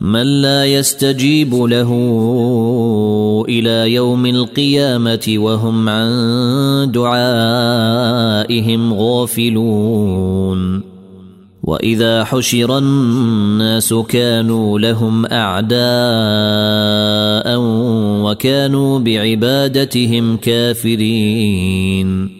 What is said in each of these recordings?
من لا يستجيب له إلى يوم القيامة وهم عن دعائهم غافلون. وإذا حشر الناس كانوا لهم أعداء وكانوا بعبادتهم كافرين.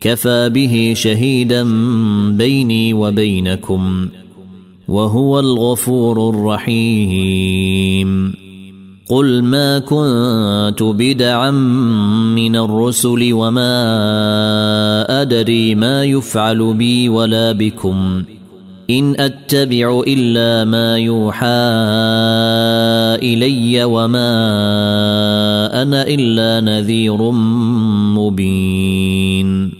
كفى به شهيدا بيني وبينكم وهو الغفور الرحيم. قل ما كنت بدعا من الرسل وما أدري ما يفعل بي ولا بكم. إن أتبع إلا ما يوحى إلي وما أنا إلا نذير مبين.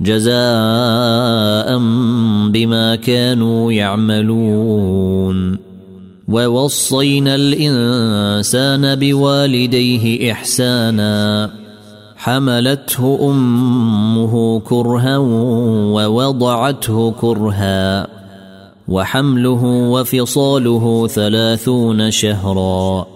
جزاء بما كانوا يعملون. ووصينا الإنسان بوالديه إحسانا. حملته أمه كرها ووضعته كرها. وحمله وفصاله ثلاثون شهرا.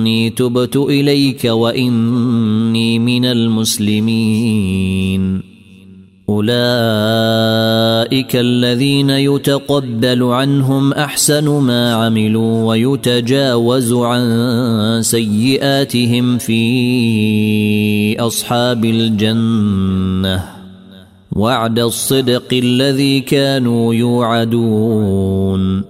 إني تبت إليك وإني من المسلمين. أولئك الذين يتقبل عنهم أحسن ما عملوا ويتجاوز عن سيئاتهم في أصحاب الجنة. وعد الصدق الذي كانوا يوعدون.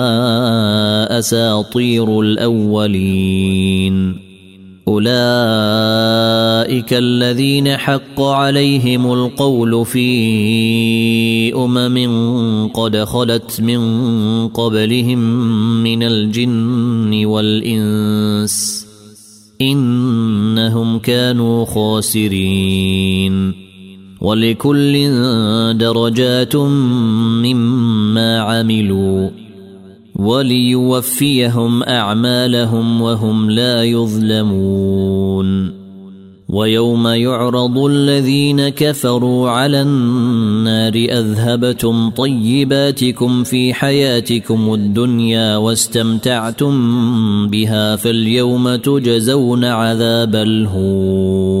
أساطير الأولين. أولئك الذين حق عليهم القول في أمم قد خلت من قبلهم من الجن والإنس. إنهم كانوا خاسرين. ولكل درجات مما عملوا. وليوفيهم أعمالهم وهم لا يظلمون. ويوم يعرض الذين كفروا على النار أذهبتم طيباتكم في حياتكم الدنيا واستمتعتم بها فاليوم تجزون عذاب الهون.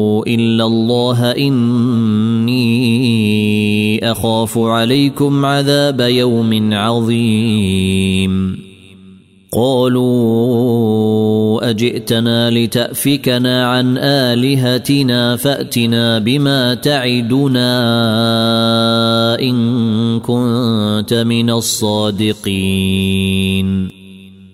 إلا الله إني أخاف عليكم عذاب يوم عظيم. قالوا أجئتنا لتأفكنا عن آلهتنا فأتنا بما تعدنا إن كنت من الصادقين.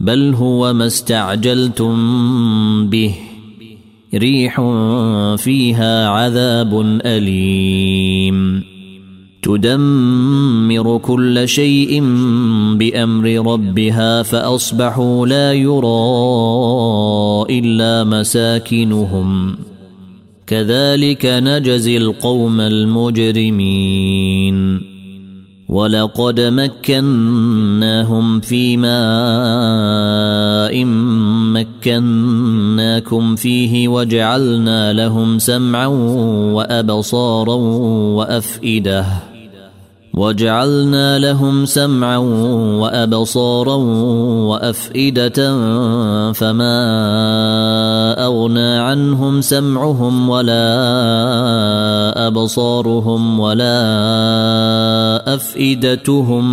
بل هو ما استعجلتم به. ريح فيها عذاب أليم. تدمر كل شيء بأمر ربها فأصبحوا لا يرى إلا مساكنهم. كذلك نجزي القوم المجرمين. ولقد مكناهم في ماء مكناكم فيه وجعلنا لهم سمعا وأبصارا وأفئدة. وجعلنا لهم سمعا وأبصارا وأفئدة فما اغنى عنهم سمعهم ولا أبصارهم ولا أفئدتهم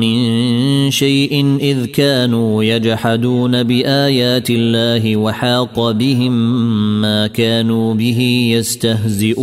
من شيء إذ كانوا يجحدون بآيات الله وحاق بهم ما كانوا به يستهزئون.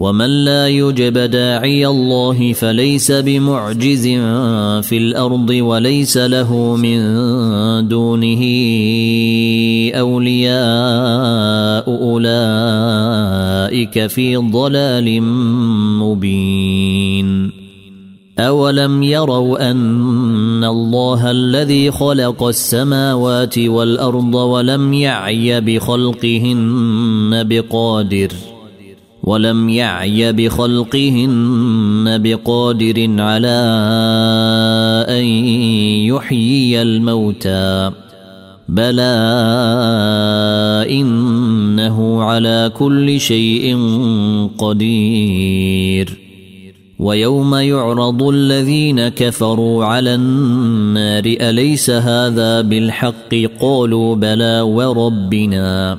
ومن لا يجب داعي الله فليس بمعجز في الأرض وليس له من دونه اولياء اولئك في ضلال مبين اولم يروا ان الله الذي خلق السماوات والارض ولم يعي بخلقهن بقادر ولم يعي بخلقهن بقادر على أن يحيي الموتى. بلى إنه على كل شيء قدير. ويوم يعرض الذين كفروا على النار أليس هذا بالحق؟ قالوا بلى وربنا.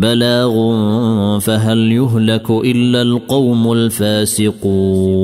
بلاغ فهل يهلك إلا القوم الفاسقون